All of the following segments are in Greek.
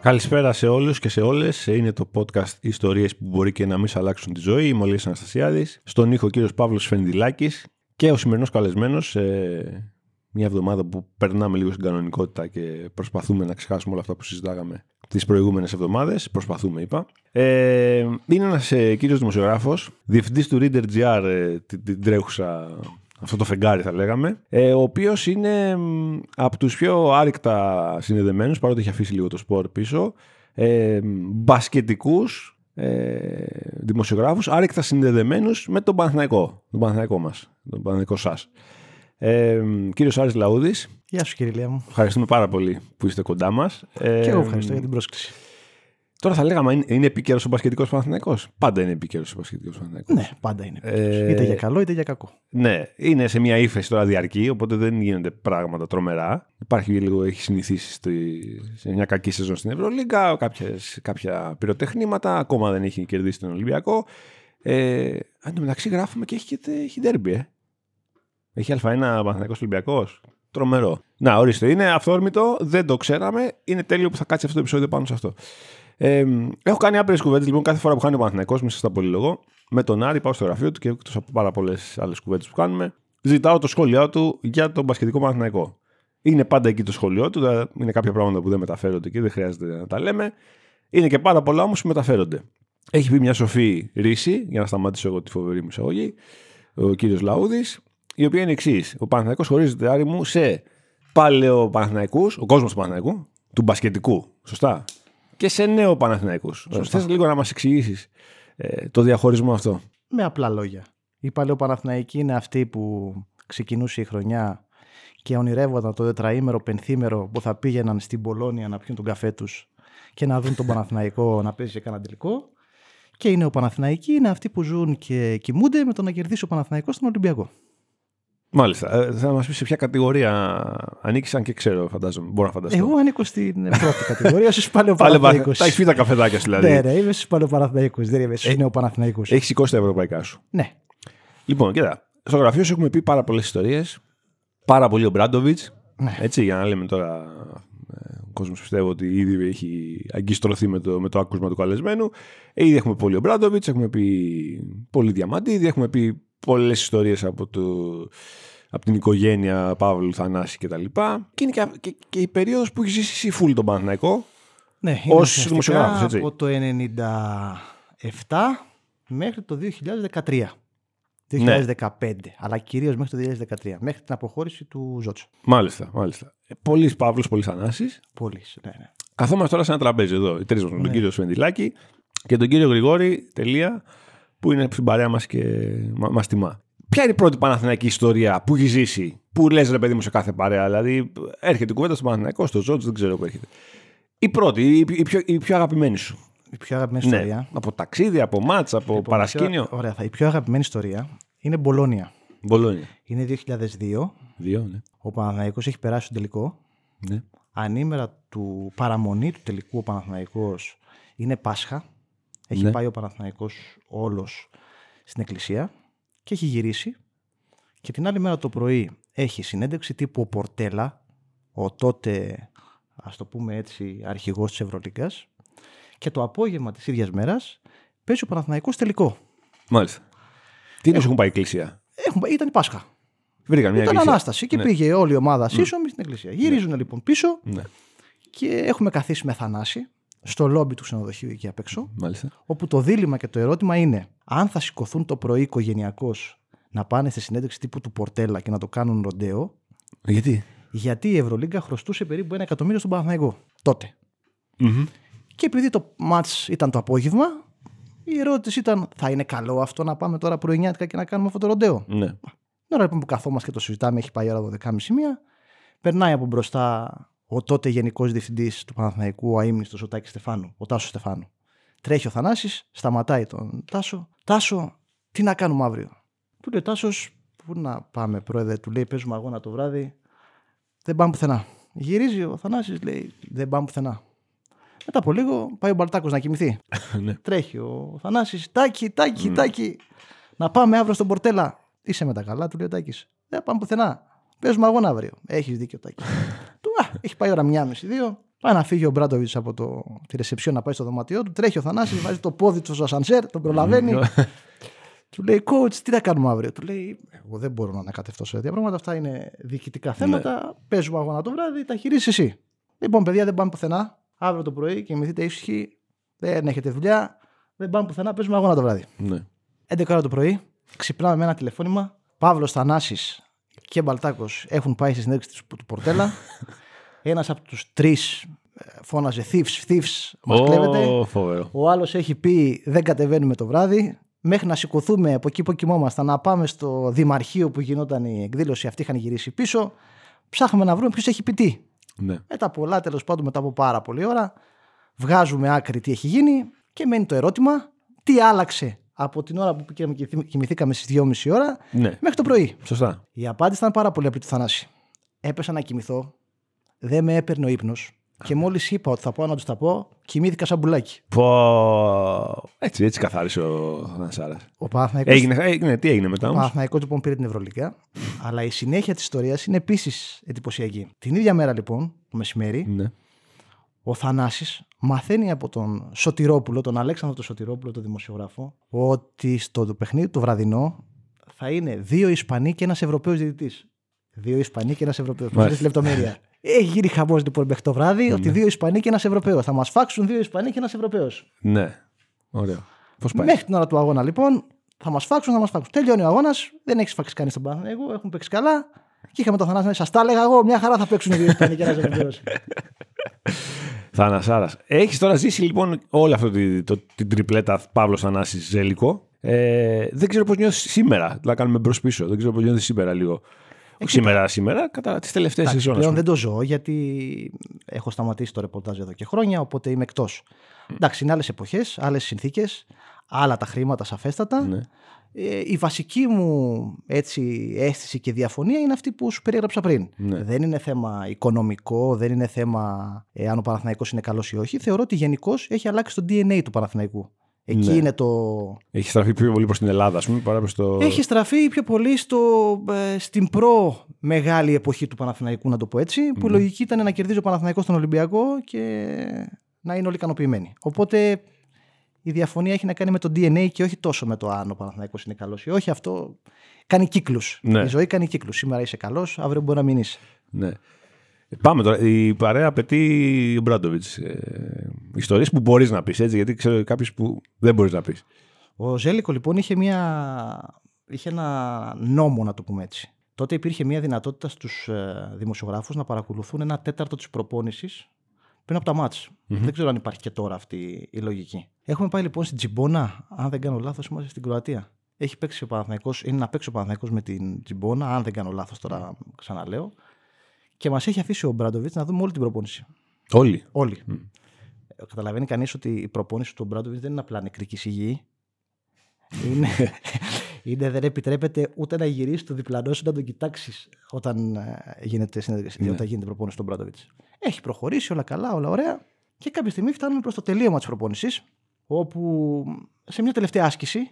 Καλησπέρα σε όλους και σε όλες. Είναι το podcast Ιστορίες που μπορεί και να μην σε αλλάξουν τη ζωή. Είμαι ο Λίας Αναστασιάδης. Στον ήχο ο κύριος Παύλος Φενδυλάκης και ο σημερινός καλεσμένος σε μια εβδομάδα που περνάμε λίγο στην κανονικότητα και προσπαθούμε να ξεχάσουμε όλα αυτά που συζητάγαμε τις προηγούμενες εβδομάδες. Προσπαθούμε, είπα. Ε, είναι ένας ε, κύριος δημοσιογράφος, διευθυντής του Reader.gr, ε, την, την τρέχουσα αυτό το φεγγάρι θα λέγαμε, ε, ο οποίος είναι μ, από τους πιο άρρηκτα συνδεδεμένους, παρότι έχει αφήσει λίγο το σπορ πίσω, ε, μπασκετικούς ε, δημοσιογράφους, άρρηκτα συνδεδεμένους με τον Παναθηναϊκό, τον Παναθηναϊκό μας, τον Παναθηναϊκό σας. Ε, κύριος Άρης Λαούδης, Γεια σου κύριε Λία μου. ευχαριστούμε πάρα πολύ που είστε κοντά μας. Ε, και εγώ ευχαριστώ για την πρόσκληση. Τώρα θα λέγαμε, είναι, είναι επίκαιρος ο μπασκετικό Παναθυναϊκό. Πάντα είναι επίκαιρος ο μπασκετικό Παναθυναϊκό. Ναι, πάντα είναι. Ε, Είτε για καλό είτε για κακό. Ναι, είναι σε μια ύφεση τώρα διαρκή, οπότε δεν γίνονται πράγματα τρομερά. Υπάρχει λίγο, έχει συνηθίσει στη, σε μια κακή σεζόν στην Ευρωλίγκα, κάποιες, κάποια πυροτεχνήματα, ακόμα δεν έχει κερδίσει τον Ολυμπιακό. Ε, αν τω μεταξύ γράφουμε και έχει, και έχει ντέρμπι, ε. Έχει Α1 Παναθηναϊκός Ολυμπιακός. Τρομερό. Να, ορίστε. Είναι αυθόρμητο, δεν το ξέραμε. Είναι τέλειο που θα κάτσει αυτό το επεισόδιο πάνω σε αυτό. Ε, έχω κάνει άπειρες κουβέντες λοιπόν κάθε φορά που χάνει ο Παναθηναϊκός, μη σας τα πολυλογώ. Με τον Άρη πάω στο γραφείο του και εκτός από πάρα πολλές άλλες κουβέντες που κάνουμε, ζητάω το σχόλιο του για τον πασχετικό Παναθηναϊκό. Είναι πάντα εκεί το σχόλιο του, δηλαδή είναι κάποια πράγματα που δεν μεταφέρονται και δεν χρειάζεται να τα λέμε. Είναι και πάρα πολλά όμως που μεταφέρονται. Έχει πει μια σοφή ρίση, για να σταματήσω εγώ τη φοβερή μου εισαγωγή, ο κύριος Λαούδης, η οποία είναι εξής. Ο Παναθηναϊκός χωρίζεται άρη μου σε παλαιοπαναθηναϊκούς, ο κόσμος του Παναθηναϊκού, του μπασκετικού, σωστά, και σε νέο Παναθηναϊκούς. Θε λίγο να μας εξηγήσεις ε, το διαχωρισμό αυτό. Με απλά λόγια. Η παλαιοπαναθηναϊκή είναι αυτή που ξεκινούσε η χρονιά και ονειρεύονταν το τετραήμερο, πενθήμερο που θα πήγαιναν στην Πολώνια να πιούν τον καφέ τους και να δουν τον Παναθηναϊκό να παίζει σε κανένα τελικό. Και οι νεοπαναθηναϊκοί είναι αυτοί που ζουν και κοιμούνται με το να κερδίσει ο Παναθηναϊκός στον Ολυμπιακό. Μάλιστα. Ε, θα μας πεις σε ποια κατηγορία ανήκεις, αν και ξέρω, φαντάζομαι. Μπορώ να φανταστώ. Εγώ ανήκω στην πρώτη κατηγορία, στους παλαιοπαναθηναϊκούς. Τα έχεις πει τα καφεδάκια σου δηλαδή. Ναι, ναι, είμαι στους παλαιοπαναθηναϊκούς, δεν είμαι στους Ε, νεοπαναθηναϊκούς. Έχεις σηκώσει τα ευρωπαϊκά σου. Ναι, Λοιπόν, κοίτα. Στο γραφείο σου έχουμε πει πάρα πολλές ιστορίες. Πάρα πολύ ο Μπράντοβιτς. Ναι. Έτσι, για να λέμε τώρα. ε, Ο κόσμος πιστεύω ότι ήδη έχει αγκιστρωθεί με το, με το άκουσμα του καλεσμένου. Ε, ήδη έχουμε πολύ ο Μπράντοβιτς, έχουμε πει πολύ Διαμαντίδη, έχουμε πει πολλές ιστορίες από, το, από την οικογένεια Παύλου Θανάση κτλ. Και, και είναι και, και, και η περίοδος που έχεις ζήσει εσύ full τον Παναθηναϊκό. ναι είναι Ως ουσιαστικά δημοσιογράφος, έτσι. Από το 97 μέχρι το 2013. 2015, Ναι. αλλά κυρίως μέχρι το 2013, μέχρι την αποχώρηση του Ζότσο. Μάλιστα, μάλιστα. Πολλοί Παύλος, πολλοί Θανάσης. Πολύ, ναι, ναι. Καθόμαστε τώρα σε ένα τραπέζι εδώ, οι τρεις μας, τον Ναι. κύριο Σφεντιλάκη και τον κύριο Γρηγόρη, τελεία, που είναι στην παρέα μας και μα μας τιμά. Ποια είναι η πρώτη Παναθηναϊκή ιστορία που έχεις ζήσει, που λες ρε παιδί μου σε κάθε παρέα, δηλαδή έρχεται η κουβέντα στο Παναθηναϊκό, στο Ζότζ, δεν ξέρω που έρχεται. Η πρώτη, η, η, πιο, η πιο αγαπημένη σου. Η πιο αγαπημένη Ναι, ιστορία. από ταξίδι, από μάτσα, από Λοιπόν, παρασκήνιο. η πιο- Ωραία, θα- η πιο αγαπημένη ιστορία είναι Μπολόνια. Μπολόνια. Είναι 2002. Δύο, ναι. Ο Παναθηναϊκός έχει περάσει στον τελικό. ναι. Ανήμερα του παραμονή του τελικού ο Παναθηναϊκός είναι Πάσχα. Έχει Ναι. πάει ο Παναθηναϊκός όλος στην εκκλησία και έχει γυρίσει. Και την άλλη μέρα το πρωί έχει συνέντευξη τύπου ο Πορτέλα, ο τότε, ας το πούμε έτσι, αρχηγός της Ευρωλίγκας. Και το απόγευμα της ίδιας μέρας παίζει ο Παναθηναϊκός τελικό. Μάλιστα. Τι είναι έχουν πάει η εκκλησία; Έχουν, πάει- ήταν η Πάσχα. Βρήκαν μια Ήταν εκκλησία. Ανάσταση και Ναι. πήγε όλη η ομάδα σύσσωμη στην εκκλησία. Γυρίζουν λοιπόν πίσω Ναι, και έχουμε καθίσει με Θανάση στο λόμπι του ξενοδοχείου εκεί απ' έξω, μάλιστα. όπου το δίλημα και το ερώτημα είναι αν θα σηκωθούν το πρωί οικογενειακώς να πάνε στη συνέντευξη τύπου του Πορτέλα και να το κάνουν ροντέο, Γιατί; γιατί η Ευρωλίγκα χρωστούσε περίπου ένα εκατομμύριο στον Παναθηναϊκό τότε. Μμμ. Και επειδή το μάτς ήταν το απόγευμα, η ερώτηση ήταν θα είναι καλό αυτό να πάμε τώρα πρωινιάτικα και να κάνουμε αυτό το ροντέο; Ναι. Την ώρα λοιπόν που καθόμαστε και το συζητάμε, έχει πάει η ώρα 12.30 μία, περνάει από μπροστά ο τότε Γενικός Διευθυντής του Παναθηναϊκού, ο αείμνηστος ο Τάκης Στεφάνου, ο Τάσος Στεφάνου. Τρέχει ο Θανάσης, σταματάει τον Τάσο. Τάσο, τι να κάνουμε αύριο; Του λέει ο Τάσος, πού να πάμε, πρόεδρε, του λέει: Παίζουμε αγώνα το βράδυ. Δεν πάμε πουθενά. Γυρίζει ο Θανάσης, λέει: Δεν πάμε πουθενά. Μετά από λίγο πάει ο Μπαλτάκο να κοιμηθεί. ναι. Τρέχει ο Θανάσης, Τάκη, Τάκη, Τάκη. Να πάμε αύριο στον Πορτέλα. Είσαι με τα καλά, του λέει ο Τάκης. Δεν πάμε πουθενά. Παίζουμε αγώνα αύριο. Έχεις δίκιο, Τάκη. του, α, έχει πάει ώρα μία μισή, δύο. Πάει να φύγει ο Μπράντοβιτς από το, τη ρεσεψιόν να πάει στο δωμάτιό του. Τρέχει ο Θανάσης, βάζει το πόδι του στο ασανσέρ, τον προλαβαίνει. του λέει, coach, τι θα κάνουμε αύριο; Του λέει, Εγώ δεν μπορώ να ανακατευτώ σε τέτοια πράγματα. Αυτά είναι διοικητικά θέματα. Ναι. Παίζουμε αγώνα το βράδυ, τα χειρίζεις εσύ. Λοιπόν, παιδιά, δεν πάμε πουθενά. Αύριο το πρωί κοιμηθείτε ήσυχοι. Δεν έχετε δουλειά. Δεν πάμε πουθενά. Παίζουμε αγώνα το βράδυ. Ναι. 11 ώρα το πρωί, ξυπνάμε με ένα τηλεφώνημα. Παύλος Θανάσης και Μπαλτάκος έχουν πάει στη συνέντευξη του Πορτέλα. Ένας από τους τρεις ε, φώναζε thieves, thieves, μας oh, κλέβετε. Ο άλλος έχει πει δεν κατεβαίνουμε το βράδυ. Μέχρι να σηκωθούμε από εκεί που κοιμόμασταν, να πάμε στο Δημαρχείο που γινόταν η εκδήλωση, αυτοί είχαν γυρίσει πίσω. Ψάχνουμε να βρούμε ποιος έχει πει τι. Ναι. Μετά πολλά, τέλος πάντων, μετά από πάρα πολλή ώρα, βγάζουμε άκρη τι έχει γίνει και μένει το ερώτημα τι άλλαξε από την ώρα που κοιμηθήκαμε στις 2.30 ώρα ναι. μέχρι το πρωί. Σωστά. Η απάντηση ήταν πάρα πολύ απλή του Θανάση. Έπεσα να κοιμηθώ, δεν με έπαιρνε ο ύπνος και μόλις είπα ότι θα πάω να τους τα πω, κοιμήθηκα σαν μπουλάκι. Πω. Έτσι, έτσι καθάρισε ο Θανασάρα. Ο Παναθηναϊκός... Έγινε, έγινε, τι έγινε μετά Ο Παναθηναϊκός λοιπόν πήρε την Ευρωλίγα, αλλά η συνέχεια της ιστορίας είναι επίσης εντυπωσιακή. Την ίδια μέρα λοιπόν, το μεσημέρι, ναι. ο Θανάσης μαθαίνει από τον Σωτηρόπουλο, τον Αλέξανδρο τον Σωτηρόπουλο, τον δημοσιογράφο, ότι στο παιχνίδι του βραδινό θα είναι δύο Ισπανοί και ένας Ευρωπαίος διαιτητής. Δύο Ισπανοί και ένας Ευρωπαίος. Μάλιστα. λεπτομέρεια. Έχει γίνει χαμός λοιπόν μέχρι το βράδυ ότι ναι. δύο Ισπανοί και ένας Ευρωπαίος. Θα μας φάξουν δύο Ισπανοί και ένας Ευρωπαίος. Ναι. Ωραίο. Πώς πάει; Μέχρι την ώρα του αγώνα λοιπόν θα μας φάξουν, θα μας φάξουν. Τελειώνει ο αγώνας, δεν έχεις φάξει κανείς τον Εγώ έχουν παίξει καλά. Και είχαμε το Θανάση, σας τα έλεγα εγώ, μια χαρά θα παίξουν οι δύο Ισπανοί και ένας Ευρωπαίος. Θανασάρα. Έχεις τώρα ζήσει λοιπόν όλη αυτή το, την τριπλέτα Παύλος Θανάσης Ζέλικο. Ε, δεν ξέρω πώς νιώθεις σήμερα. Να κάνουμε μπρος πίσω. Δεν ξέρω πώς νιώθεις σήμερα λίγο. Όχι σήμερα, σήμερα, κατά τις τελευταίες σεζόν. Πλέον δεν το ζω γιατί έχω σταματήσει το ρεπορτάζ εδώ και χρόνια, οπότε είμαι εκτός. Mm. Εντάξει, είναι άλλες εποχές, άλλες συνθήκες, άλλα τα χρήματα σαφέστατα. Ναι. Ε, η βασική μου έτσι, αίσθηση και διαφωνία είναι αυτή που σου περιέγραψα πριν. Ναι. Δεν είναι θέμα οικονομικό, δεν είναι θέμα ε, αν ο Παναθηναϊκός είναι καλός ή όχι. Θεωρώ ότι γενικώς έχει αλλάξει το DNA του Παναθηναϊκού. Εκεί Ναι. είναι το. Έχει στραφεί πιο πολύ προς την Ελλάδα, ας πούμε, παρά προς το. Έχει στραφεί πιο πολύ στο, ε, στην προ μεγάλη εποχή του Παναθηναϊκού, να το πω έτσι, που Ναι. λογική ήταν να κερδίζει ο Παναθηναϊκός στον Ολυμπιακό και να είναι όλοι ικανοποιημένοι. Οπότε η διαφωνία έχει να κάνει με το DNA και όχι τόσο με το αν ο Παναθηναϊκός είναι καλός ή όχι. Αυτό κάνει κύκλους. Ναι. Η ζωή κάνει κύκλους. Σήμερα είσαι καλός, αύριο μπορεί να μην είσαι. Ναι. Πάμε τώρα. Η παρέα απαιτεί ο Μπράντοβιτς. Ε, Ιστορίες που μπορείς να πεις έτσι, γιατί ξέρω κάποιε που δεν μπορείς να πεις. Ο Ζέλικο λοιπόν είχε, μια... είχε ένα νόμο, να το πούμε έτσι. Τότε υπήρχε μια δυνατότητα στους ε, δημοσιογράφους να παρακολουθούν ένα τέταρτο της προπόνησης πριν από τα μάτς. Δεν ξέρω αν υπάρχει και τώρα αυτή η λογική. Έχουμε πάει λοιπόν στην Τζιμπόνα, αν δεν κάνω λάθος, είμαστε στην Κροατία. Έχει παίξει ο Παναθηναϊκός, είναι να παίξει ο Παναθηναϊκός με την Τζιμπόνα, αν δεν κάνω λάθος τώρα ξαναλέω. Και μας έχει αφήσει ο Μπράντοβιτς να δούμε όλη την προπόνηση. Όλοι. Όλοι. Ε, Καταλαβαίνει κανείς ότι η προπόνηση του Μπράντοβιτς δεν είναι απλά νεκρική σιγή. Είναι, είναι, δεν επιτρέπεται ούτε να γυρίσεις το διπλανό σου να τον κοιτάξεις όταν, ε, γίνεται, συνεδρίαση, Ναι. όταν γίνεται προπόνηση του Μπράντοβιτς. Έχει προχωρήσει όλα καλά, όλα ωραία. Και κάποια στιγμή φτάνουμε προς το τελείωμα της προπόνησης, όπου σε μια τελευταία άσκηση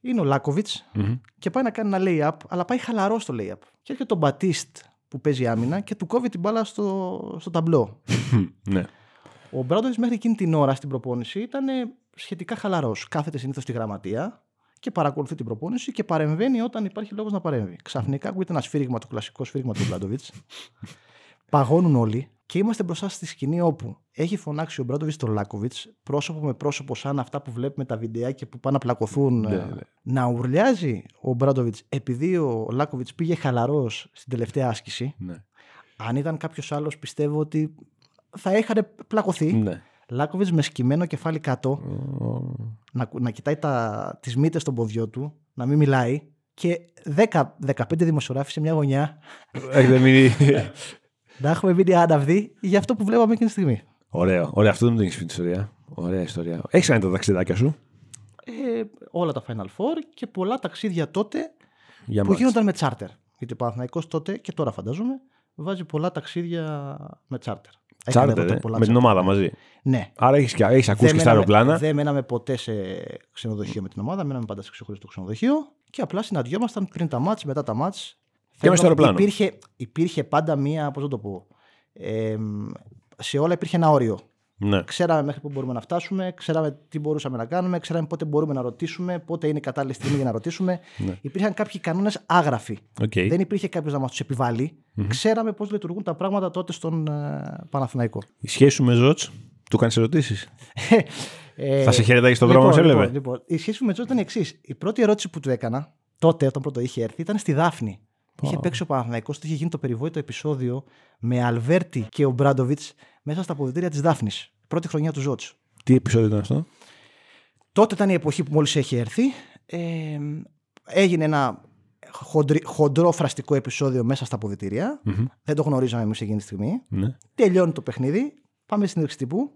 είναι ο λακοβιτ Μμμ. και πάει να κάνει ένα lay-up, αλλά πάει χαλαρό στο lay-up. Και έρχεται ο Μπατίστ που παίζει άμυνα και του κόβει την μπάλα στο, στο ταμπλό. ναι. Ο Μπράντοβιτ μέχρι εκείνη την ώρα στην προπόνηση ήταν σχετικά χαλαρός. Κάθεται συνήθως στη γραμματεία και παρακολουθεί την προπόνηση και παρεμβαίνει όταν υπάρχει λόγος να παρέμβει. Ξαφνικά ακούγεται ένα σφύριγμα, το κλασικό σφύριγμα του Μπράντοβιτς. Παγώνουν όλοι και είμαστε μπροστά στη σκηνή όπου έχει φωνάξει ο Μπράντοβιτς τον Λάκοβιτς πρόσωπο με πρόσωπο, σαν αυτά που βλέπουμε τα βιντεάκια που πάνε να πλακωθούν. Ναι, ε, ναι. Να ουρλιάζει ο Μπράντοβιτς επειδή ο Λάκοβιτς πήγε χαλαρός στην τελευταία άσκηση. ναι. Αν ήταν κάποιος άλλος, πιστεύω ότι θα είχαν πλακωθεί. ναι. Λάκοβιτς με σκυμμένο κεφάλι κάτω, Ο- να, να κοιτάει τα, τις μύτες των ποδιών του, να μην μιλάει και 10-15 δημοσιογράφοι σε μια γωνιά Έχετε μείνει. να έχουμε μείνει άναυδοι για αυτό που βλέπαμε εκείνη τη στιγμή. Ωραίο. Ωραία, αυτό δεν το έχεις πει την ιστορία. Ωραία ιστορία. Έχεις κάνει τα ταξιδάκια σου; Ε, όλα τα Final Four και πολλά ταξίδια τότε για που ματς. γίνονταν με τσάρτερ. Γιατί ο Παναθηναϊκός τότε και τώρα φαντάζομαι βάζει πολλά ταξίδια με τσάρτερ. Έκανε Τσάρτερ, τότε ε, πολλά με την τσάρτερ. ομάδα μαζί. Ναι. Άρα έχεις έχεις ακούσει Δεν και στα μέναμε- αεροπλάνα. Δεν μέναμε ποτέ σε ξενοδοχείο με την ομάδα, μέναμε πάντα σε ξεχωριστό ξενοδοχείο και απλά συναντιόμασταν πριν τα ματς, μετά τα ματς. Και μέσα στο Θέλω- αεροπλάνο. Υπήρχε, υπήρχε πάντα μία, πώς να το πω, ε, σε όλα υπήρχε ένα όριο. Ναι. Ξέραμε μέχρι πού μπορούμε να φτάσουμε, ξέραμε τι μπορούσαμε να κάνουμε, ξέραμε πότε μπορούμε να ρωτήσουμε, πότε είναι η κατάλληλη στιγμή για να ρωτήσουμε. Ναι. Υπήρχαν κάποιοι κανόνες άγραφοι. Οκ. Δεν υπήρχε κάποιος να μας τους επιβάλει Ξέραμε πώς λειτουργούν τα πράγματα τότε στον ε, Παναθηναϊκό. Η σχέση σου με Ζότ, του κάνεις ερωτήσεις; Ε, Θα σε χαιρετάει στον λοιπόν, δρόμο, σε λοιπόν, έλεγε. λοιπόν, η σχέση μου με Τζο ήταν η εξής. Η πρώτη ερώτηση που του έκανα τότε, όταν πρώτο είχε έρθει, ήταν στη Δάφνη. Είχε παίξει ο Παναθηναϊκός, είχε γίνει το περιβόητο επεισόδιο με Αλβέρτη και ο Μπράντοβιτς μέσα στα αποδητήρια της Δάφνης. Πρώτη χρονιά του Ζότ. Τι επεισόδιο ήταν αυτό; Τότε ήταν η εποχή που μόλις έχει έρθει. Ε, έγινε ένα χοντρι- χοντρό φραστικό επεισόδιο μέσα στα αποδητήρια. Δεν το γνωρίζαμε εμείς εκείνη τη στιγμή. Ναι. Τελειώνει το παιχνίδι. Πάμε στην συνέντευξη τύπου.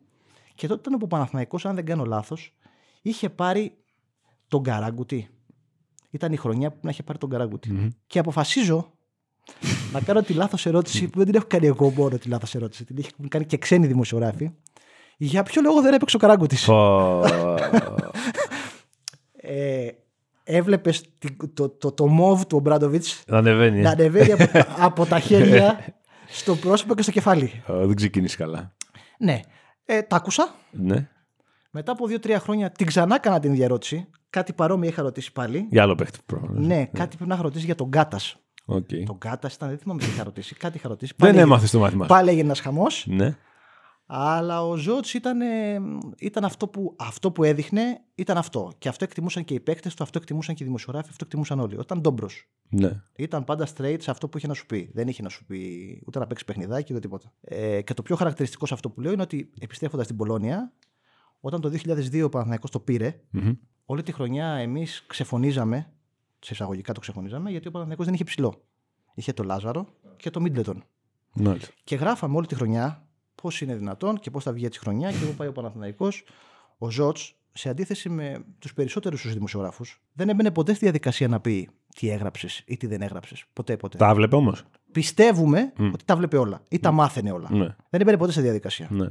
Και τότε ήταν που ο Παναθηναϊκός, αν δεν κάνω λάθος, είχε πάρει τον Καράγκουτη. Ήταν η χρονιά που να είχε πάρει τον καραγκουτη Και αποφασίζω να κάνω τη λάθος ερώτηση που δεν την έχω κάνει εγώ μόνο τη λάθος ερώτηση. Την έχουν κάνει και ξένοι δημοσιογράφοι. Για ποιο λόγο δεν έπαιξε ο Καράγκουτης; Πω. Ε, Έβλεπες το, το, το μόβ του ο Μπράντοβιτ Να ανεβαίνει. να ε. ανεβαίνει από, τα- από τα χέρια στο πρόσωπο και στο κεφάλι. Ω, Δεν ξεκινήσει καλά. Ναι. Ε, τα άκουσα. Ναι. Μετά από δύο-τρία χρόνια την ξανά έκανα την ίδια ερώτηση. Κάτι παρόμοιο είχα ρωτήσει πάλι. Για άλλο παίχτη πρόβλημα. Ναι, κάτι πρέπει να είχα ρωτήσει για τον Κάτα. Οκ. Τον Κάτα ήταν, δεν θυμάμαι τι είχα ρωτήσει. Κάτι είχα ρωτήσει. Δεν Πάλι- έμαθες το μάθημα. Πάλι έγινε ένας χαμός. Ναι. Αλλά ο Ζώτς ήταν, ε, ήταν αυτό, που, αυτό που έδειχνε, ήταν αυτό. Και αυτό εκτιμούσαν και οι παίκτες του, αυτό εκτιμούσαν και οι δημοσιογράφοι, αυτό εκτιμούσαν όλοι. Όταν ντόμπρος. Ναι. Ήταν πάντα straight σε αυτό που είχε να σου πει. Δεν είχε να σου πει ούτε να παίξει παιχνιδάκι ούτε τίποτα. Ε, και το πιο χαρακτηριστικό σε αυτό που λέω είναι ότι επιστρέφοντας στην Πολώνια, όταν το 2002 ο Παναθηναϊκός το πήρε, Μμμ. Όλη τη χρονιά εμείς ξεφωνίζαμε, σε εισαγωγικά το ξεφωνίζαμε, γιατί ο Παναθηναϊκός δεν είχε ψηλό. Είχε το Λάζαρο και το Μίτλετον. Μάλιστα. Και γράφαμε όλη τη χρονιά πώς είναι δυνατόν και πώς θα βγει έτσι η χρονιά και πού πάει ο Παναθηναϊκός. Ο Ζότ, σε αντίθεση με τους περισσότερους τους δημοσιογράφους, δεν έμπαινε ποτέ στη διαδικασία να πει τι έγραψες ή τι δεν έγραψες. Ποτέ, ποτέ. Τα έβλεπε όμως. Πιστεύουμε ότι τα βλέπει όλα ή τα μάθαινε όλα. Ναι. Δεν έμπαινε ποτέ στη διαδικασία. ναι.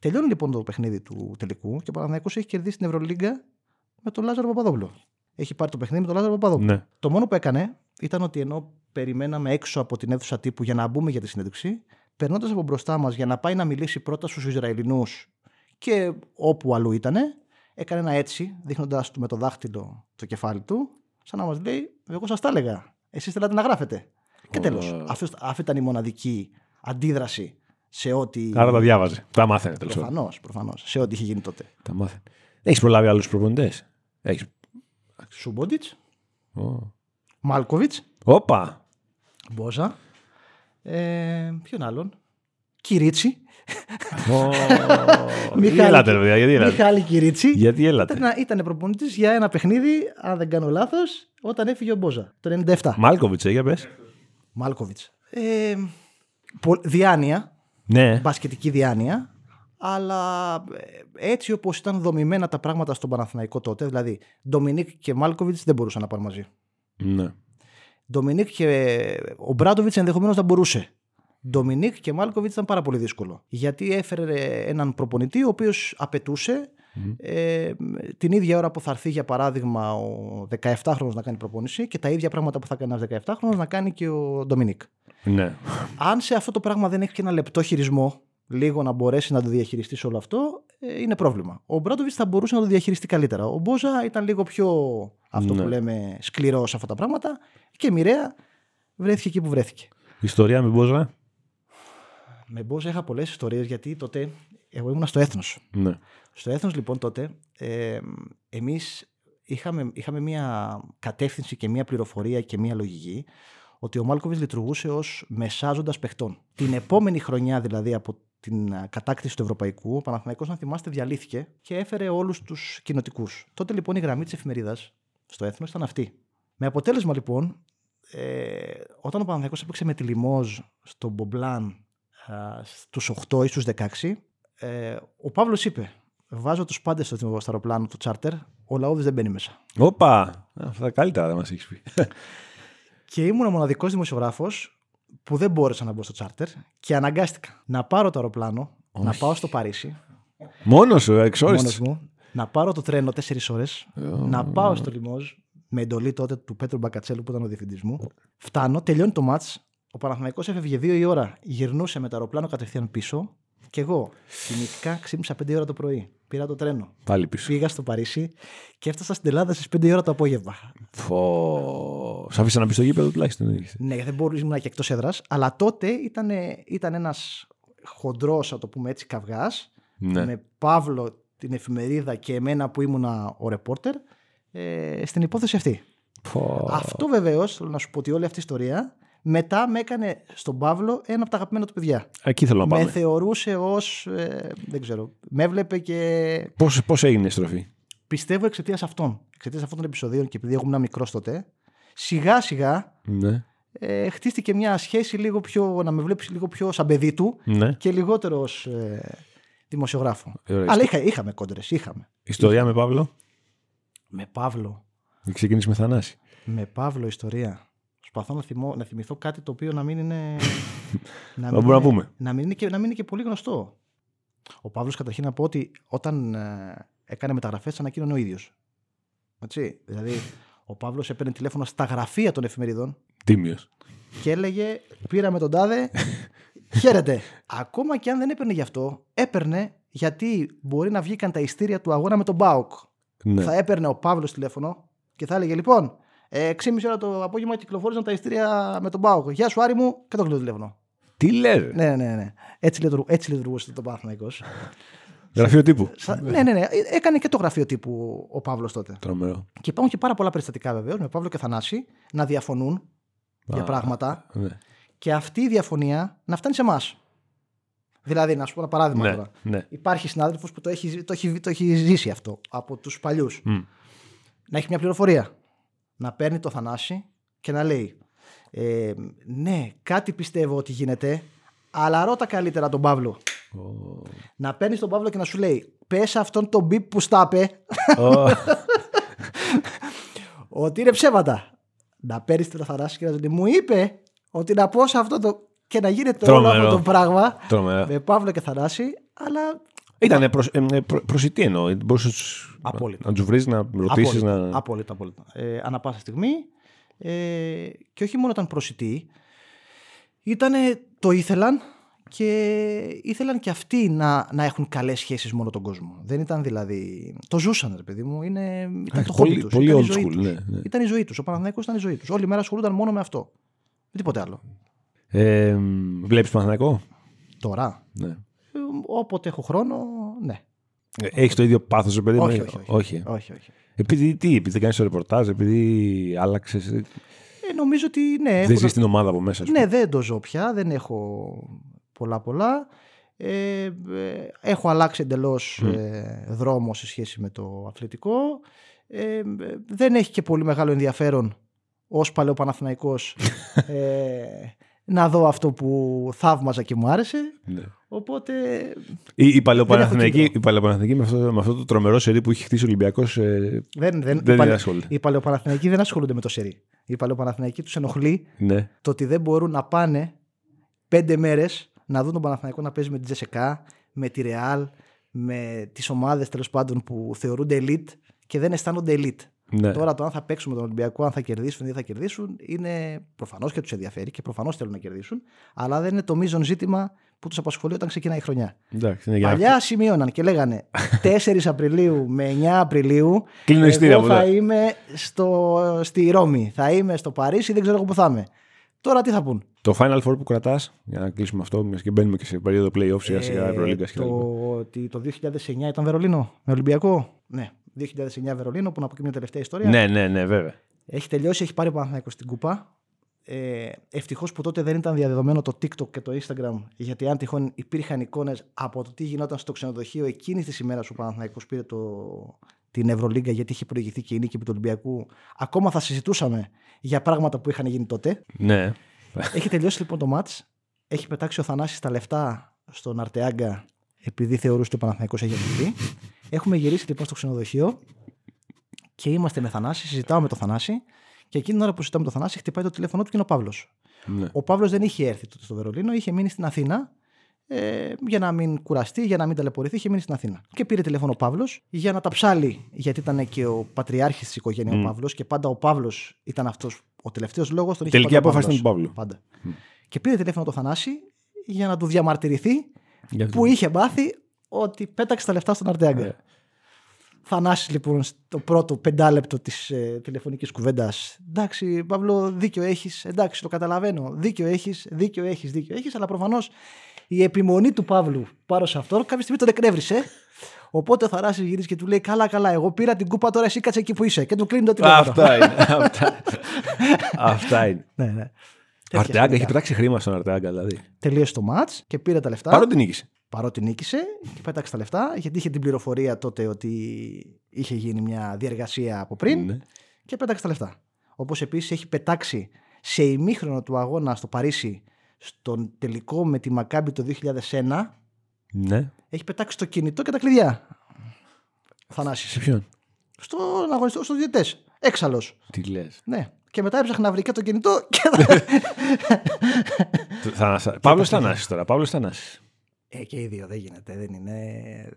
Τελειώνει λοιπόν το παιχνίδι του τελικού και ο Παναθηναϊκός έχει κερδίσει την Ευρωλίγκα με τον Λάζαρο Παπαδόπουλο. Έχει πάρει το παιχνίδι με τον Λάζαρο Παπαδόπουλο. ναι. Το μόνο που έκανε ήταν ότι ενώ περιμέναμε έξω από την αίθουσα τύπου για να μπούμε για τη συνέντευξη, περνώντας από μπροστά μας για να πάει να μιλήσει πρώτα στους Ισραηλινούς και όπου αλλού ήταν, έκανε ένα έτσι, δείχνοντας του με το δάχτυλο το κεφάλι του, σαν να μας λέει: Εγώ σας τα έλεγα. Εσείς θέλατε να γράφετε. Και τέλος. Αυτή ήταν η μοναδική αντίδραση σε ό,τι. Άρα τα διάβαζε. Τα μάθαινε τέλος πάντων. Προφανώ, προφανώς. Σε ό,τι είχε γίνει τότε. Τα μάθαινε. Έχεις προλάβει άλλους προπονητές; Έχει. Σούμποντιτ, Μάλκοβιτς, Όπα. Μπόζα. Ε, ποιον άλλον. Κυρίτσι. Γιατί έλατε, ρε παιδιά, γιατί έλατε; Μιχάλη Κυρίτσι. Γιατί έλατε; Ήταν, ήταν προπονητής για ένα παιχνίδι, αν δεν κάνω λάθος, όταν έφυγε ο Μπόζα. Το 97. Μάλκοβιτς, για πες. Μάλκοβιτς. Ε, πο- διάνοια, Ναι. μπασκετική διάνοια, αλλά ε, έτσι όπως ήταν δομημένα τα πράγματα στον Παναθηναϊκό τότε, δηλαδή Ντομινίκ και Μάλκοβιτς δεν μπορούσαν να πάνε μαζί. ναι. Ντομινίκ και ο Ομπράντοβιτς ενδεχομένως να μπορούσε. Ντομινίκ και Μάλκοβιτς ήταν πάρα πολύ δύσκολο. Γιατί έφερε έναν προπονητή ο οποίος απαιτούσε ε, την ίδια ώρα που θα έρθει για παράδειγμα ο 17χρονος να κάνει προπόνηση και τα ίδια πράγματα που θα κάνει ένας 17χρονος να κάνει και ο Ντομινίκ. ναι. Αν σε αυτό το πράγμα δεν έχει και ένα λεπτό χειρισμό, λίγο να μπορέσει να το διαχειριστείς όλο αυτό, ε, είναι πρόβλημα. Ο Ομπράντοβιτς θα μπορούσε να το διαχειριστεί καλύτερα. Ο Μπόζα ήταν λίγο πιο αυτό Ναι. που λέμε σκληρό σε αυτά τα πράγματα και μοιραία βρέθηκε εκεί που βρέθηκε. Ιστορία με Μπόζα; Με Μπόζα είχα πολλές ιστορίες γιατί τότε εγώ ήμουν στο έθνος. Ναι. Στο έθνος λοιπόν τότε ε, εμείς είχαμε, είχαμε μια κατεύθυνση και μια πληροφορία και μια λογική ότι ο Μάλκοβιτς λειτουργούσε ως μεσάζοντας παιχτών. Την επόμενη χρονιά δηλαδή από την α, κατάκτηση του Ευρωπαϊκού, ο Παναθηναϊκός να θυμάστε διαλύθηκε και έφερε όλους τους κοινοτικούς. Τότε λοιπόν η γραμμή της εφημερίδας στο έθνος ήταν αυτή. Με αποτέλεσμα λοιπόν, ε, όταν ο Παναθηναϊκός έπαιξε με τη Λιμόζ στον Μπομπλάν α, στους 8 ή στους 16, ε, ο Παύλος είπε Βάζω τους πάντες στο, στο αεροπλάνο του τσάρτερ, ο Λαούδης δεν μπαίνει μέσα. Όπα. Αυτά καλύτερα δεν μας έχεις πει. Και ήμουν ο μοναδικός δημοσιογράφος που δεν μπόρεσα να μπω στο τσάρτερ και αναγκάστηκα να πάρω το αεροπλάνο, να πάω στο Παρίσι, Μόνος σου, μόνος εξόριστη. μου, να πάρω το τρένο 4 ώρες, να πάω στο Λιμόζ με εντολή τότε του Πέτρου Μπακατσέλου που ήταν ο διευθυντής μου. Φτάνω, τελειώνει το μάτς, ο Παναθηναϊκός έφευγε 2 η ώρα, γυρνούσε με το αεροπλάνο κατευθείαν πίσω Κι εγώ τιμητικά ξύπνησα 5 ώρα το πρωί. Πήρα το τρένο. Πάλι πίσω. Πήγα στο Παρίσι και έφτασα στην Ελλάδα στις 5 ώρα το απόγευμα. Φω. Σ' άφησα να μπεις στο γήπεδο τουλάχιστον. Ναι, δεν μπορούσα να και εκτός έδρας. Αλλά τότε ήταν, ήταν ένας χοντρός, α το πούμε έτσι, καυγάς. Ναι. Με Παύλο την εφημερίδα και εμένα που ήμουνα ο ρεπόρτερ ε, στην υπόθεση αυτή. Φω. Αυτό βεβαίως, θέλω να σου πω ότι όλη αυτή η ιστορία μετά με έκανε στον Παύλο ένα από τα αγαπημένα του παιδιά. Εκεί θέλω να Με πάμε. θεωρούσε ως. δεν ξέρω. Με έβλεπε και. Πώς, πώς έγινε η στροφή; Πιστεύω εξαιτίας αυτών. Εξαιτίας αυτών των επεισοδίων και επειδή ήμουν μικρός τότε, σιγά σιγά Ναι. ε, χτίστηκε μια σχέση λίγο πιο. να με βλέπεις λίγο πιο σαν παιδί του ναι. και λιγότερο ως ε, δημοσιογράφο. Ωραία. Αλλά είχα, είχαμε κόντρες. Είχαμε. Ιστορία με Παύλο; Με Παύλο. Ξεκίνησε με Θανάση. Με Παύλο ιστορία. Προσπαθώ να, θυμώ, να θυμηθώ κάτι το οποίο να μην είναι. να μπορούμε να είναι- πούμε. Να μην, είναι και, να μην είναι και πολύ γνωστό. Ο Παύλος, καταρχήν να πω ότι όταν ε, έκανε μεταγραφές, ανακοίνωνε ο ίδιος. Έτσι. Δηλαδή, ο Παύλος έπαιρνε τηλέφωνο στα γραφεία των εφημερίδων Τίμιος. και έλεγε: Πήραμε τον τάδε. Χαίρετε. Ακόμα και αν δεν έπαιρνε γι' αυτό, έπαιρνε γιατί μπορεί να βγήκαν τα ειστήρια του αγώνα με τον Μπάουκ. Ναι. Θα έπαιρνε ο Παύλος τηλέφωνο και θα έλεγε: Λοιπόν, ε, 6,5 ώρα το απόγευμα κυκλοφόρησαν τα ειστήρια με τον Μπάουκ. Γεια σου, Άρη μου, και το κλείνω το τηλέφωνο. Τι λες. ρε. Ναι, ναι, ναι. Έτσι, λειτουργού, έτσι λειτουργούσε το Παναθηναϊκός. Γραφείο τύπου. Σα- ναι, ναι, ναι. Ε, Έκανε και το γραφείο τύπου ο Παύλος τότε. Τρομερό. Και υπάρχουν και πάρα πολλά περιστατικά βεβαίως με Παύλο και Θανάση να διαφωνούν για Α, πράγματα Ναι. και αυτή η διαφωνία να φτάνει σε εμάς. Δηλαδή, να σου πω ένα παράδειγμα Ναι. τώρα. ναι. Υπάρχει συνάδελφος που το έχει, το, έχει, το έχει ζήσει αυτό από τους παλιούς. Μμ. Να έχει μια πληροφορία. Να παίρνει το Θανάση και να λέει ε, Ναι, κάτι πιστεύω ότι γίνεται, αλλά ρώτα καλύτερα τον Παύλο. Ω. Να παίρνεις τον Παύλο και να σου λέει Πες αυτόν τον μπιπ που στάπε Ω. ότι είναι ψέματα. Να παίρνεις τον Θανάση και να σου λέει Μου είπε ότι να πω σε αυτό το. και να γίνεται όλο Τρομερό. αυτό το πράγμα Τρομερό. με Παύλο και Θανάση, αλλά Ήταν προς, ε, ε, προ- προσιτή εννοώ. Μπορούσε να τους- Απόλυτα. να τους βρεις, να ρωτήσεις. Απόλυτα, Να... απόλυτα, απόλυτα. Ε, ανά πάσα στιγμή. Ε, και όχι μόνο ήταν προσιτοί, ήτανε, το ήθελαν και ήθελαν και αυτοί να, να έχουν καλές σχέσεις με όλο τον κόσμο. Δεν ήταν δηλαδή... Το ζούσαν, ρε παιδί μου. Είναι, ήταν Α, το πολύ- χόμπι τους. πολύ ήταν η old ζωή school, τους. ναι, ναι. Ήταν η ζωή τους. Ο Παναθηναϊκός ήταν η ζωή τους. Όλη μέρα ασχολούνταν μόνο με αυτό. Με τίποτε άλλο. Ε, Βλέπεις Παναθηναϊκό; Τώρα, Ναι. Ε, όποτε έχω χρόνο, ναι. Έχεις το ίδιο πάθος, παιδί μου; Όχι, όχι, όχι. όχι. όχι, όχι. Επειδή τι, επειδή δεν κάνεις το ρεπορτάζ, επειδή άλλαξες. Ε, νομίζω ότι ναι. Δεν έχω ζεις την ομάδα από μέσα. ας πούμε. Ναι, δεν το ζω πια, δεν έχω πολλά πολλά. Ε, ε, έχω αλλάξει εντελώς ε, δρόμο σε σχέση με το αθλητικό. Ε, ε, δεν έχει και πολύ μεγάλο ενδιαφέρον ως παλαιό Παναθηναϊκός ε, να δω αυτό που θαύμαζα και μου άρεσε. Ναι. Οπότε Η, η Δεν Παλαιοπαναθηναϊκή έχω η Παλαιοπαναθηναϊκή με, αυτό, με αυτό το τρομερό σερί που έχει χτίσει ο Ολυμπιακός. Ε, δεν, δεν, δεν οι, παλαι, ασχολείται. οι παλαιοπαναθηναϊκοί δεν ασχολούνται με το σερί. Οι παλαιοπαναθηναϊκοί τους ενοχλεί ναι. το ότι δεν μπορούν να πάνε πέντε μέρες να δουν τον Παναθηναϊκό να παίζει με τη Τζεσεκά, με τη Ρεάλ, με τις ομάδες τέλος πάντων που θεωρούνται elite και δεν αισθάνονται elite. Ναι. Τώρα το αν θα παίξουν με τον Ολυμπιακό, αν θα κερδίσουν ή δεν θα κερδίσουν, είναι προφανώς και τους ενδιαφέρει και προφανώς θέλουν να κερδίσουν, αλλά δεν είναι το μείζον ζήτημα που τους απασχολεί όταν ξεκινάει η χρονιά. Εντάξει, είναι για Παλιά σημείωναν και λέγανε 4 Απριλίου με 9 Απριλίου. Κλείνω ειστήρια εγώ από θα εδώ. είμαι στο, στη Ρώμη, θα είμαι στο Παρίσι, δεν ξέρω εγώ που θα είμαι. Τώρα τι θα πούν; Το Final Four που κρατάς, για να κλείσουμε αυτό, μιας και μπαίνουμε και σε περίοδο playoff σιγά σιγά, Ε, Ευρωλίγκα και τα λοιπά. το, ότι το 2009 ήταν Βερολίνο με Ολυμπιακό; Ναι, 2009 Βερολίνο που να πω και μια τελευταία ιστορία. Ναι, ναι, ναι, βέβαια. Έχει τελειώσει, έχει πάρει ο Παναθηναϊκός στην κούπα. Ε, Ευτυχώς που τότε δεν ήταν διαδεδομένο το TikTok και το Instagram, γιατί αν τυχόν υπήρχαν εικόνες από το τι γινόταν στο ξενοδοχείο εκείνης της ημέρας που ο Παναθηναϊκός πήρε το, την Ευρωλίγκα, γιατί είχε προηγηθεί και η νίκη επί του Ολυμπιακού, ακόμα θα συζητούσαμε για πράγματα που είχαν γίνει τότε. Ναι. Έχει τελειώσει λοιπόν το μάτς. Έχει πετάξει ο Θανάσης τα λεφτά στον Αρτεάγκα επειδή θεωρούσε ότι ο Παναθηναϊκός έχει απειθεί. Έχουμε γυρίσει λοιπόν στο ξενοδοχείο και είμαστε με Θανάση, συζητάω με τον Θανάση και εκείνη την ώρα που συζητάμε με τον Θανάση χτυπάει το τηλέφωνο του και είναι ο Παύλος. ναι. Ο Παύλος δεν είχε έρθει τότε στο Βερολίνο, είχε μείνει στην Αθήνα ε, για να μην κουραστεί, για να μην ταλαιπωρηθεί, είχε μείνει στην Αθήνα. Και πήρε τηλέφωνο ο Παύλος για να τα ψάλει, γιατί ήταν και ο πατριάρχης της οικογένειας ο Παύλος και πάντα ο Παύλος ήταν αυτός ο τελευταίος λόγος. Τελική απόφαση ήταν του Παύλου. Πάντα. Και πήρε τηλέφωνο το Θανάση για να του διαμαρτυρηθεί Για που είχε μάθει ότι πέταξε τα λεφτά στον Αρτεάγκα. Ε. Θανάσης λοιπόν στο πρώτο πεντάλεπτο της ε, τηλεφωνικής κουβέντας. Εντάξει Παύλο δίκιο έχεις, εντάξει το καταλαβαίνω, δίκιο έχεις, δίκιο έχεις, δίκιο έχεις, αλλά προφανώς η επιμονή του Παύλου πάνω σε αυτό κάποια στιγμή τον εκνεύρισε. Οπότε ο Θανάσης γυρίζει και του λέει καλά καλά εγώ πήρα την κούπα τώρα εσύ κάτσε εκεί που είσαι και του κλείνει το τηλέφωνο. Αυτά είναι. Αυτά, αυτά είναι. ναι, ναι. Ο Τέτοια Αρτεάγκα σκηνικά. έχει πετάξει χρήμα στον Αρτεάγκα δηλαδή. Τελείωσε το μάτς και πήρε τα λεφτά. Παρότι νίκησε. παρότι νίκησε και πέταξε τα λεφτά γιατί είχε την πληροφορία τότε ότι είχε γίνει μια διεργασία από πριν Ναι. και πέταξε τα λεφτά. Όπως επίσης έχει πετάξει σε ημίχρονο του αγώνα στο Παρίσι στον τελικό με τη Μακάμπη το 2001 Ναι. έχει πετάξει το κινητό και τα κλειδιά. Θανάσης. Σε ποιον; Στον αγωνιστό, στους διαιτές. Έξαλλος. Τι λες. Ναι. Και μετά έψαχνα να βρει και το κινητό και... Παύλος Θανάσης τώρα. Παύλος Θανάσης. ε, και οι δύο δεν γίνεται. Δεν είναι...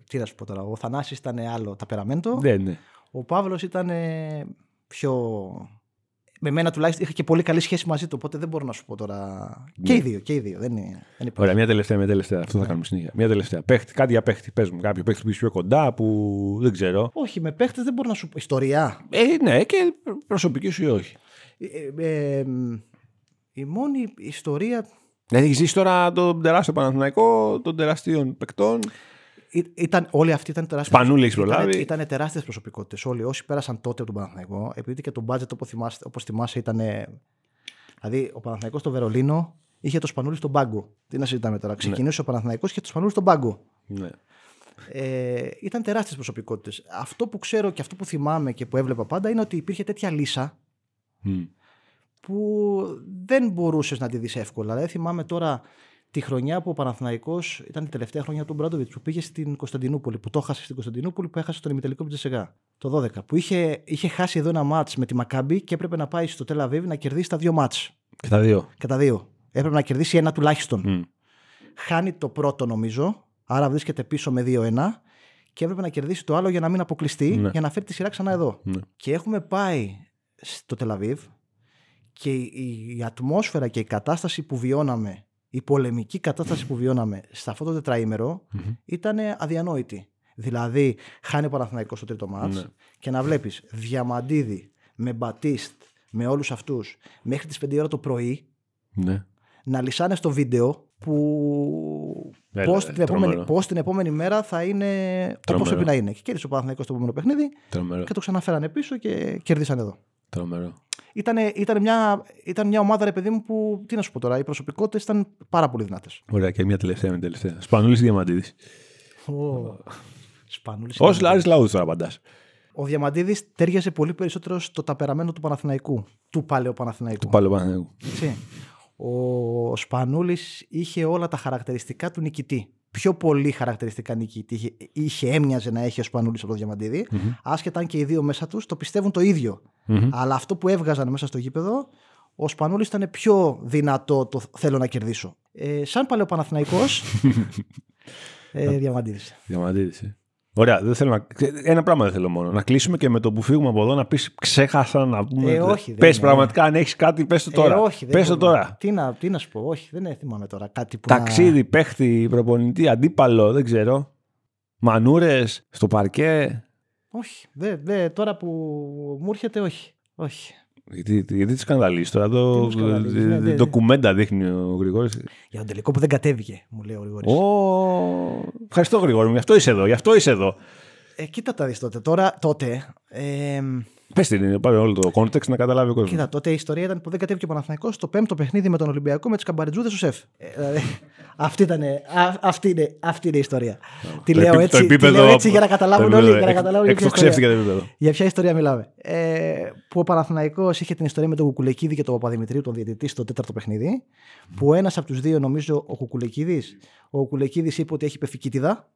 Τι να σου πω τώρα. Ο Θανάσης ήταν άλλο ταπεραμέντο. Ναι, ναι. Ο Παύλος ήταν ε, πιο... Με μένα τουλάχιστον είχα και πολύ καλή σχέση μαζί του, οπότε δεν μπορώ να σου πω τώρα. Και οι δύο, και οι δύο. Δεν, είναι, δεν υπάρχει. Ωραία, μια τελευταία, μια τελευταία. Αυτό θα κάνουμε συνέχεια. Μια τελευταία. Παίχτη, κάτι για παίχτη. Πες μου, κάποιο παίχτη που είσαι πιο κοντά, που δεν ξέρω. Όχι, με παίχτες δεν μπορώ να σου πω. Ιστορία. Ε, ναι, και προσωπική σου ή όχι. Ε, ε, ε, η μόνη ιστορία Δηλαδή, έχεις ζήσει τώρα τον τεράστιο Παναθηναϊκό των τεραστίων παικτών. Ή- Ήταν, όλοι αυτοί ήταν τεράστιες. Σπανούλη έχεις προλάβει. Ήταν τεράστιες προσωπικότητες. Όλοι όσοι πέρασαν τότε από τον Παναθηναϊκό, επειδή και το budget όπως θυμάσαι, όπως θυμάσαι ήταν. Δηλαδή, ο Παναθηναϊκός στο Βερολίνο είχε το Σπανούλη στον πάγκο. Τι να συζητάμε τώρα. Ξεκινούσε ο Παναθηναϊκός και το Σπανούλη στον πάγκο. Ναι. Ε, ήταν τεράστιες προσωπικότητες. Αυτό που ξέρω και αυτό που θυμάμαι και που έβλεπα πάντα είναι ότι υπήρχε τέτοια λύσα Μμ. που δεν μπορούσες να τη δεις εύκολα. Δηλαδή, θυμάμαι τώρα τη χρονιά που ο Παναθηναϊκός ήταν η τελευταία χρονιά του Μπράντοβιτς που πήγε στην Κωνσταντινούπολη, που το έχασε στην Κωνσταντινούπολη, που έχασε τον ημιτελικό με τη Τζεσεγά. Το 12. Που είχε, είχε χάσει εδώ ένα μάτς με τη Μακάμπη και έπρεπε να πάει στο Τελαβίβ να κερδίσει τα δύο μάτς. Και τα δύο. Και τα δύο. Έπρεπε να κερδίσει ένα τουλάχιστον. Μμ. Χάνει το πρώτο νομίζω, άρα βρίσκεται πίσω με 2-1 και έπρεπε να κερδίσει το άλλο για να μην αποκλειστεί, Ναι. για να φέρει τη σειρά ξανά εδώ. Ναι. Και έχουμε πάει στο Τελαβίβ και η, η ατμόσφαιρα και η κατάσταση που βιώναμε, η πολεμική κατάσταση που βιώναμε σε αυτό το τετραήμερο Μμμ. ήταν αδιανόητη. Δηλαδή, χάνει ο Παναθηναϊκός στο τρίτο μάτς Ναι. και να βλέπεις Διαμαντίδη με Μπατίστ, με όλους αυτούς, μέχρι τις 5 ώρα το πρωί, Ναι. να λυσάνε στο βίντεο που Έλα, πώς, ρε, την επόμενη, τρομερό. πώς την επόμενη μέρα θα είναι όπως Τρομερό. πρέπει να είναι. Και κέρδισε ο Παναθηναϊκός το επόμενο παιχνίδι Τρομερό. και το ξαναφέρανε πίσω και κέρδισαν εδώ. Τρομερό. Ήτανε, ήταν, μια, ήταν μια ομάδα, ρε παιδί μου, που. Τι να σου πω τώρα, οι προσωπικότητες ήταν πάρα πολύ δυνατές. Ωραία, και μια τελευταία με τελευταία. Σπανούλης Διαμαντίδης. Σπανούλης. Ω Λάρι Λαούδη τώρα απαντάς. Ο Διαμαντίδης τέριαζε πολύ περισσότερο στο ταπεραμένο του Παναθηναϊκού. Του παλαιού Παναθηναϊκού. Του πάλι Παναθηναϊκού. Έτσι. Ο Σπανούλης είχε όλα τα χαρακτηριστικά του νικητή. Πιο πολύ χαρακτηριστικά νικητή είχε, είχε έμοιαζε να έχει ο Σπανούλης από τον διαμαντιδη Άσχετα αν και οι δύο μέσα τους το πιστεύουν το ίδιο. Μμμ. Αλλά αυτό που έβγαζαν μέσα στο γήπεδο, ο Σπανούλης ήταν πιο δυνατό το θέλω να κερδίσω. Ε, σαν παλαιοπαναθηναϊκός, ε, Διαμαντίδης. Διαμαντίδης. Ε. Ωραία, δεν θέλω να... ένα πράγμα δεν θέλω μόνο. Να κλείσουμε και με το που φύγουμε από εδώ να πεις ξέχασα να πούμε. Ε, όχι, δεν Πες είναι. πραγματικά αν έχεις κάτι, πες το τώρα. Ε, όχι, δεν πες το μπορώ. τώρα. Τι να, τι να σου πω, όχι, δεν θυμάμαι τώρα κάτι που. να- Ταξίδι, παίχτη, προπονητή, αντίπαλο, δεν ξέρω. Μανούρες στο παρκέ. Όχι, δεν, δεν, τώρα που μου έρχεται, όχι. Όχι. Γιατί, γιατί τις σκανδαλίζεις τώρα. Το, Τι τους σκανδαλίζεις, ναι, ναι. ντοκουμέντα δείχνει ο Γρηγόρης. Για τον τελικό που δεν κατέβηκε, μου λέει ο Γρηγόρης. Ω, Ευχαριστώ Γρηγόρη μου, γι' αυτό είσαι εδώ. Γι' αυτό είσαι εδώ. Ε, κοίτα τα δεις τότε. Τώρα, τότε, ε, Πες την, πάρε όλο το context να καταλάβει ο κόσμος. κοίτα, τότε η ιστορία ήταν που δεν κατέβηκε ο Παναθηναϊκός στο πέμπτο παιχνίδι με τον Ολυμπιακό με τις καμπαριτζούδες στο σεφ. Ε, δηλαδή, αυτή, ήταν, α, αυτή, είναι, αυτή είναι η ιστορία. τη, Το λέω επί- έτσι, το επίπεδο- τη λέω έτσι για να καταλάβουν το όλοι. επίπεδο Για να καταλάβουν για ποια ιστορία. Εκτοξεύτηκε το επίπεδο. Για ποια ιστορία μιλάμε. Ε, που ο Παναθηναϊκός είχε την ιστορία με τον Κουκουλεκίδη και τον Παπαδημητρίου, τον διαιτητή, στο τέταρτο παιχνίδι. Που ένας από τους δύο, νομίζω, ο Κουκουλεκίδη, ο Κουκουλεκίδης είπε ότι έχει πεφικίτιδα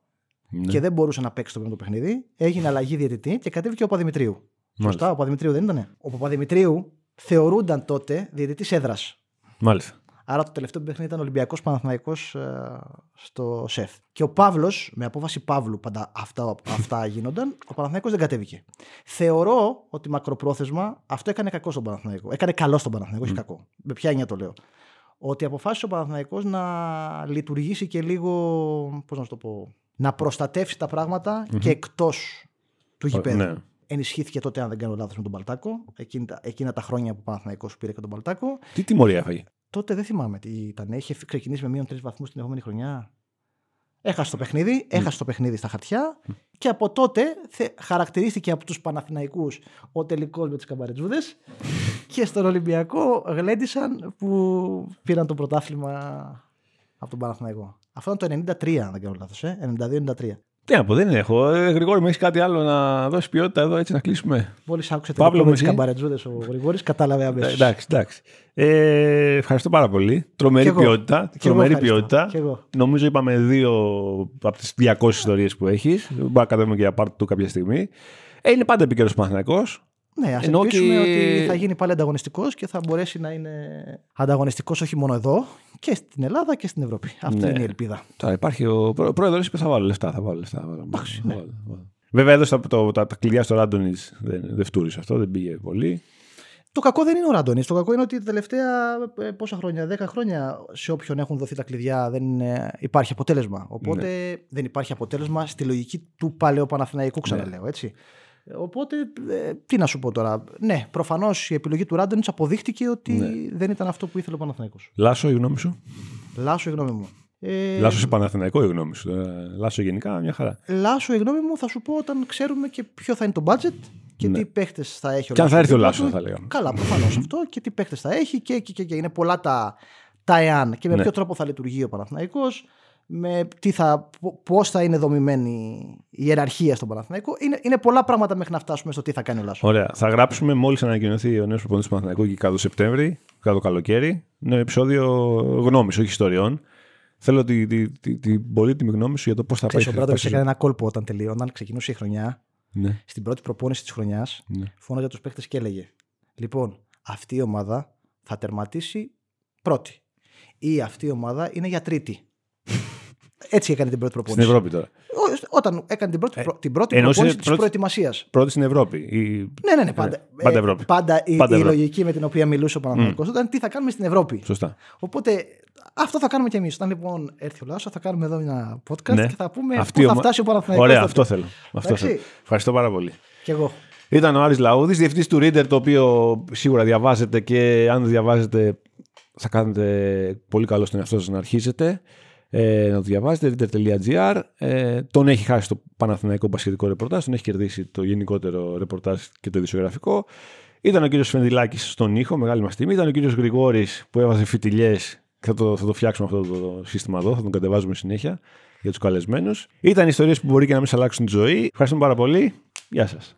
Ναι. και δεν μπορούσε να παίξει το πέμπτο παιχνίδι. Έγινε αλλαγή διαιτητή και κατέβηκε ο Παπαδημητρίου. Σωστά, ο Παπαδημητρίου δεν ήταν. Ο Παπαδημητρίου θεωρούνταν τότε διαιτητής έδρας. Μάλιστα. Άρα το τελευταίο παιχνίδι ήταν Ολυμπιακός Παναθυναϊκό στο ΣΕΦ. Και ο Παύλος, με απόφαση Παύλου, πάντα αυτά, αυτά γίνονταν, ο Παναθηναϊκός δεν κατέβηκε. Θεωρώ ότι μακροπρόθεσμα αυτό έκανε κακό στον Παναθηναϊκό. Έκανε καλό στον Παναθηναϊκό, όχι κακό. Με ποια έννοια το λέω. ότι αποφάσισε ο Παναθηναϊκός να λειτουργήσει και λίγο, πώς να σου το πω, να προστατεύσει τα πραγματα και εκτός του γηπέδου. Ναι. Ενισχύθηκε τότε, αν δεν κάνω λάθος, με τον Παλτάκο. Εκείνα, τα- εκείνα τα χρόνια που ο Παναθηναϊκός πήρε και τον Παλτάκο. Τι τιμωρία έφαγε; Τότε δεν θυμάμαι τι ήταν. Είχε ξεκινήσει με μείον τρεις βαθμούς την επόμενη χρονιά. Έχασε το παιχνίδι, έχασε το παιχνίδι στα χαρτιά και από τότε θε, χαρακτηρίστηκε από τους Παναθηναϊκούς ο τελικός με τους καμπαρετζούδες και στον Ολυμπιακό γλέντισαν που πήραν το πρωτάθλημα από τον Παναθηναϊκό. Αυτό ήταν το 93, αν δεν κάνω λάθος, ε; 92-93. Τι να πω, δεν έχω. Ε, Γρηγόρη, μου έχεις κάτι άλλο να δώσεις ποιότητα εδώ έτσι να κλείσουμε; Μόλις άκουσε Παύλο τελικό μου, με τους εσύ; καμπαρετζούδες ο Γρηγόρης, κατάλαβε Ε, αμέσως. Εντάξει, εντάξει. Ε, ευχαριστώ πάρα πολύ. Τρομερή Κι εγώ. ποιότητα. Κι εγώ τρομερή ευχαριστώ. ποιότητα. Κι εγώ. Νομίζω είπαμε δύο από τις 200 ιστορίες που έχεις. Μπορούμε να κατέβουμε και για part του κάποια στιγμή. Ε, είναι πάντα επίκαιρο Παναθυνακό. Ναι, ας Ενώ ελπίσουμε και- ότι θα γίνει πάλι ανταγωνιστικός και θα μπορέσει να είναι ανταγωνιστικός όχι μόνο εδώ, και στην Ελλάδα και στην Ευρώπη. Αυτή Ναι. είναι η ελπίδα. Τώρα υπάρχει ο πρόεδρος είπε θα βάλω λεφτά. Θα βάλω λεφτά. Θα βάλω, Εντάξει, θα ναι. βάλω, θα βάλω. Βέβαια έδωσε τα, το, τα, τα κλειδιά στο Ράντονιτ. Δεν, δεν φτούρισε αυτό, δεν πήγε πολύ. Το κακό δεν είναι ο Ράντονη. Το κακό είναι ότι τα τελευταία ε, πόσα χρόνια, 10 χρόνια, σε όποιον έχουν δοθεί τα κλειδιά δεν είναι- υπάρχει αποτέλεσμα. Οπότε Ναι. δεν υπάρχει αποτέλεσμα στη λογική του παλαιού Παναθηναϊκού, Ναι. ξαναλέω έτσι. Ε, Οπότε, ε, τι να σου πω τώρα. Ναι, προφανώς η επιλογή του Ράντονιτ αποδείχτηκε ότι Ναι. δεν ήταν αυτό που ήθελε ο Παναθηναϊκός. Λάσο, η γνώμη σου; Λάσο, η γνώμη μου. Ε, Λάσο σε Παναθηναϊκό, η γνώμη σου. Ε, Λάσο γενικά, μια χαρά. Λάσο, η γνώμη μου, θα σου πω όταν ξέρουμε και ποιο θα είναι το budget και Ναι. τι παίχτες θα έχει ο Και αν θα έρθει ο δίπλα Λάσο, του. θα λέγαμε. Καλά, προφανώς αυτό και τι παίχτες θα έχει και, και, και, και. είναι πολλά τα, τα εάν και με Ναι. ποιο τρόπο θα λειτουργεί ο Παναθηναϊκός με τι θα, πώς θα είναι δομημένη η ιεραρχία στον Παναθηναϊκό. Είναι, είναι πολλά πράγματα μέχρι να φτάσουμε στο τι θα κάνει ο Λάσος. Ωραία. Θα γράψουμε μόλις ανακοινωθεί ο νέος προπονητής του Παναθηναϊκού και κάτω Σεπτέμβρη, κάτω καλοκαίρι. Νέο επεισόδιο γνώμης, όχι ιστοριών. Θέλω τη- τη- τη- την πολύτιμη γνώμη σου για το πώς θα πάει Ξέρεις, ο η Μπράντοβιτ σεζόν. έκανε ένα κόλπο όταν τελείωναν, ξεκινούσε η χρονιά. Ναι. Στην πρώτη προπόνηση της χρονιάς, Ναι. φώναζε τους παίχτε και έλεγε: Λοιπόν, αυτή η ομάδα θα τερματίσει πρώτη. Ή αυτή η ομάδα είναι για τρίτη. Έτσι έκανε την πρώτη Στην προπόνηση. Ευρώπη τώρα. Ό- Όταν έκανε την πρώτη, προ- την πρώτη εννοούσε προπόνηση της πρώτη- προετοιμασίας. Πρώτη στην Ευρώπη. Η... Ναι, ναι, ναι, πάντα. Ναι, πάντα Ε, Ευρώπη. Πάντα η, Πάντα η Ευρώπη. λογική με την οποία μιλούσε ο Παναθηναϊκός ήταν τι θα κάνουμε στην Ευρώπη. Σωστά. Οπότε αυτό θα κάνουμε κι εμείς. Όταν λοιπόν έρθει ο Λάσο, θα κάνουμε εδώ ένα podcast Ναι. και θα πούμε Αυτή πού η θα ομα- φτάσει ο Παναθηναϊκός. Ωραία, τότε. αυτό θέλω. Αυτό Εντάξει. θέλω. Ευχαριστώ πάρα πολύ. Κι εγώ. Ήταν ο Άρης Λαούδης, διευθυντής του Reader, το οποίο σίγουρα διαβάζετε και αν δεν διαβάζετε θα κάνετε πολύ καλό στον εαυτό σας να αρχίσετε. Ε, να το διαβάζετε, reader.gr. Ε, τον έχει χάσει το Παναθηναϊκό Μπασχετικό ρεπορτάζ, τον έχει κερδίσει το γενικότερο ρεπορτάζ και το ειδησιογραφικό. Ήταν ο κύριος Φενδυλάκης στον ήχο, μεγάλη μας τιμή. Ήταν ο κύριος Γρηγόρης που έβαζε φιτιλιές. Θα το, θα το φτιάξουμε αυτό το σύστημα εδώ, θα τον κατεβάζουμε συνέχεια για τους καλεσμένους. Ήταν ιστορίες που μπορεί και να μην σας αλλάξουν τη ζωή. Ευχαριστούμε πάρα πολύ. Γεια σας.